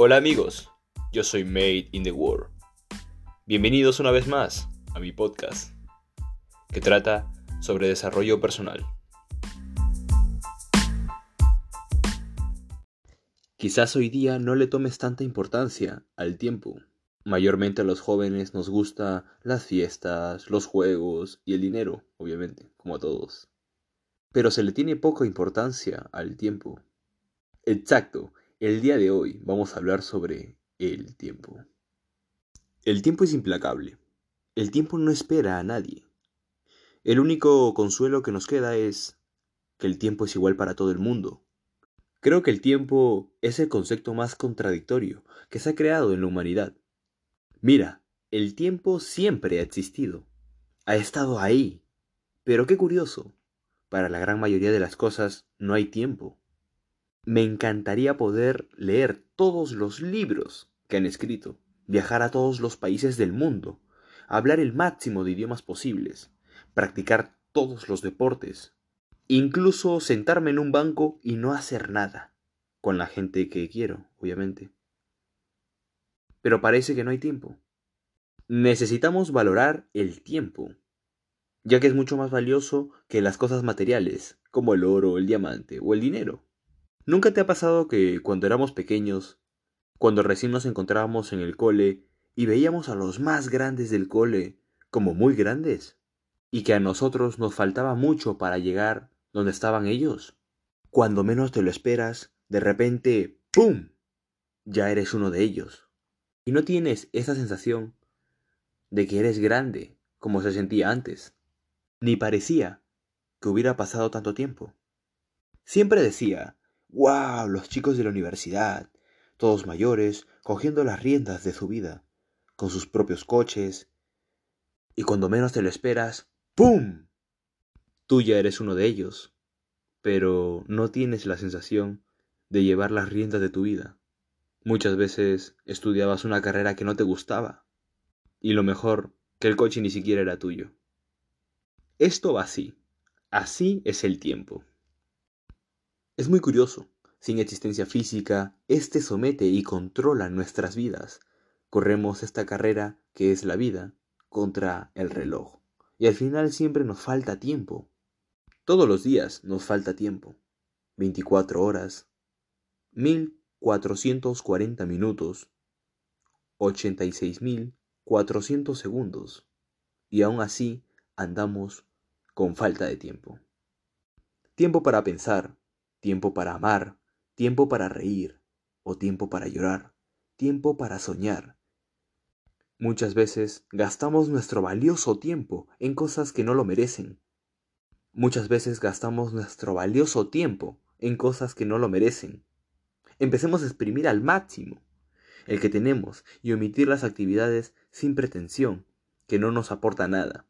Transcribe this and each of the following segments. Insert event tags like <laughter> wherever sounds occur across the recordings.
Hola amigos, yo soy Made in the World. Bienvenidos una vez más a mi podcast, que trata sobre desarrollo personal. Quizás hoy día no le tomes tanta importancia al tiempo. Mayormente a los jóvenes nos gusta las fiestas, los juegos y el dinero, obviamente, como a todos. Pero se le tiene poca importancia al tiempo. Exacto, el día de hoy vamos a hablar sobre el tiempo. El tiempo es implacable. El tiempo no espera a nadie. El único consuelo que nos queda es que el tiempo es igual para todo el mundo. Creo que el tiempo es el concepto más contradictorio que se ha creado en la humanidad. Mira, el tiempo siempre ha existido. Ha estado ahí. Pero qué curioso. Para la gran mayoría de las cosas no hay tiempo. Me encantaría poder leer todos los libros que han escrito, viajar a todos los países del mundo, hablar el máximo de idiomas posibles, practicar todos los deportes, incluso sentarme en un banco y no hacer nada, con la gente que quiero, obviamente. Pero parece que no hay tiempo. Necesitamos valorar el tiempo, ya que es mucho más valioso que las cosas materiales, como el oro, el diamante o el dinero. ¿Nunca te ha pasado que cuando éramos pequeños, cuando recién nos encontrábamos en el cole y veíamos a los más grandes del cole como muy grandes? Y que a nosotros nos faltaba mucho para llegar donde estaban ellos. Cuando menos te lo esperas, de repente, ¡pum! Ya eres uno de ellos. Y no tienes esa sensación de que eres grande como se sentía antes. Ni parecía que hubiera pasado tanto tiempo. Siempre decía, ¡Wow! Los chicos de la universidad, todos mayores, cogiendo las riendas de su vida, con sus propios coches. Y cuando menos te lo esperas, ¡pum! Tú ya eres uno de ellos, pero no tienes la sensación de llevar las riendas de tu vida. Muchas veces estudiabas una carrera que no te gustaba, y lo mejor, que el coche ni siquiera era tuyo. Esto va así. Así es el tiempo. Es muy curioso. Sin existencia física, éste somete y controla nuestras vidas. Corremos esta carrera, que es la vida, contra el reloj. Y al final siempre nos falta tiempo. Todos los días nos falta tiempo. 24 horas, 1440 minutos, 86.400 segundos. Y aún así andamos con falta de tiempo. Tiempo para pensar, tiempo para amar, tiempo para reír o tiempo para llorar, tiempo para soñar. Muchas veces gastamos nuestro valioso tiempo en cosas que no lo merecen. Muchas veces gastamos nuestro valioso tiempo en cosas que no lo merecen. Empecemos a exprimir al máximo el que tenemos y omitir las actividades sin pretensión, que no nos aporta nada.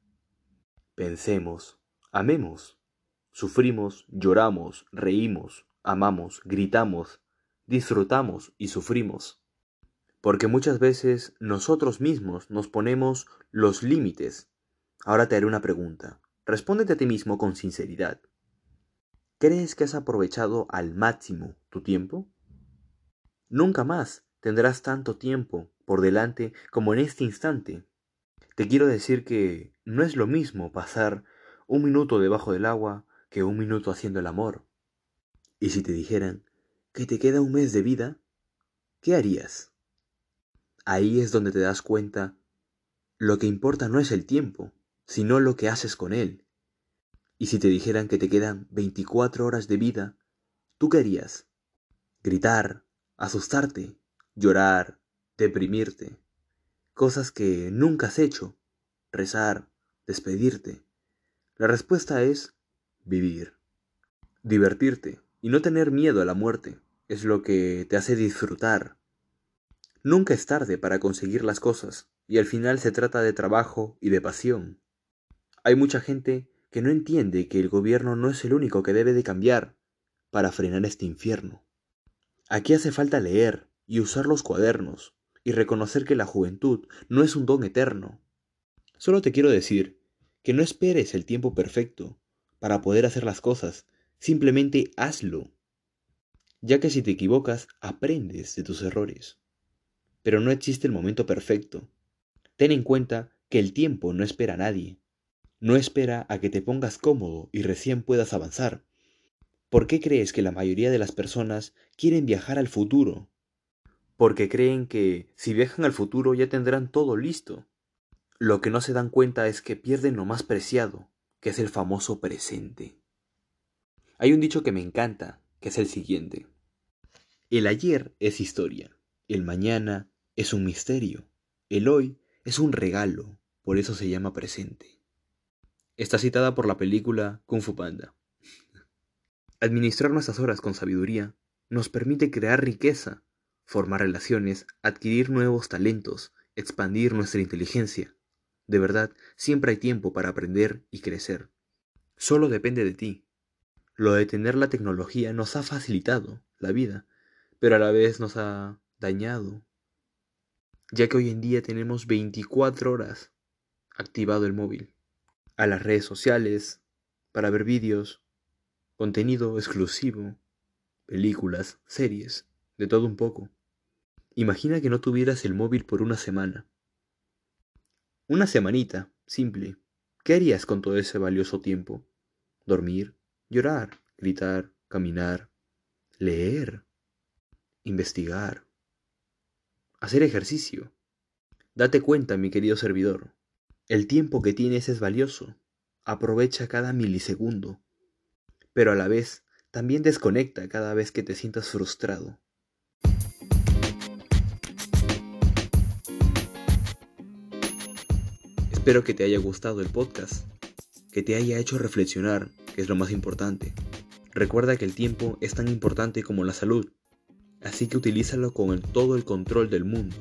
Pensemos, amemos, Sufrimos, lloramos, reímos, amamos, gritamos, disfrutamos y sufrimos. Porque muchas veces nosotros mismos nos ponemos los límites. Ahora te haré una pregunta. Respóndete a ti mismo con sinceridad. ¿Crees que has aprovechado al máximo tu tiempo? Nunca más tendrás tanto tiempo por delante como en este instante. Te quiero decir que no es lo mismo pasar un minuto debajo del agua que un minuto haciendo el amor. Y si te dijeran que te queda un mes de vida, ¿qué harías? Ahí es donde te das cuenta, lo que importa no es el tiempo, sino lo que haces con él. Y si te dijeran que te quedan 24 horas de vida, ¿tú qué harías? Gritar, asustarte, llorar, deprimirte, cosas que nunca has hecho, rezar, despedirte. La respuesta es vivir. Divertirte y no tener miedo a la muerte es lo que te hace disfrutar. Nunca es tarde para conseguir las cosas, y al final se trata de trabajo y de pasión. Hay mucha gente que no entiende que el gobierno no es el único que debe de cambiar para frenar este infierno. Aquí hace falta leer y usar los cuadernos y reconocer que la juventud no es un don eterno. Solo te quiero decir que no esperes el tiempo perfecto para poder hacer las cosas. Simplemente hazlo. ya que si te equivocas, aprendes de tus errores. Pero no existe el momento perfecto. Ten en cuenta que el tiempo no espera a nadie. No espera a que te pongas cómodo y recién puedas avanzar. ¿Por qué crees que la mayoría de las personas quieren viajar al futuro? Porque creen que si viajan al futuro ya tendrán todo listo. Lo que no se dan cuenta es que pierden lo más preciado, que es el famoso presente. Hay un dicho que me encanta, que es el siguiente. El ayer es historia, el mañana es un misterio, el hoy es un regalo, por eso se llama presente. Está citada por la película Kung Fu Panda. <laughs> Administrar nuestras horas con sabiduría nos permite crear riqueza, formar relaciones, adquirir nuevos talentos, expandir nuestra inteligencia. De verdad, siempre hay tiempo para aprender y crecer. Solo depende de ti. Lo de tener la tecnología nos ha facilitado la vida, pero a la vez nos ha dañado, ya que hoy en día tenemos 24 horas activado el móvil, a las redes sociales, para ver vídeos, contenido exclusivo, películas, series, de todo un poco. Imagina que no tuvieras el móvil por una semana. Una semanita, simple. ¿Qué harías con todo ese valioso tiempo? Dormir, llorar, gritar, caminar, leer, investigar, hacer ejercicio. Date cuenta, mi querido servidor, el tiempo que tienes es valioso. Aprovecha cada milisegundo, pero a la vez también desconecta cada vez que te sientas frustrado. Espero que te haya gustado el podcast, que te haya hecho reflexionar, que es lo más importante. Recuerda que el tiempo es tan importante como la salud, así que utilízalo con todo el control del mundo.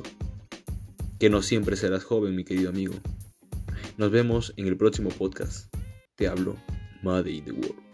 Que no siempre serás joven, mi querido amigo. Nos vemos en el próximo podcast. Te hablo, Mother in the World.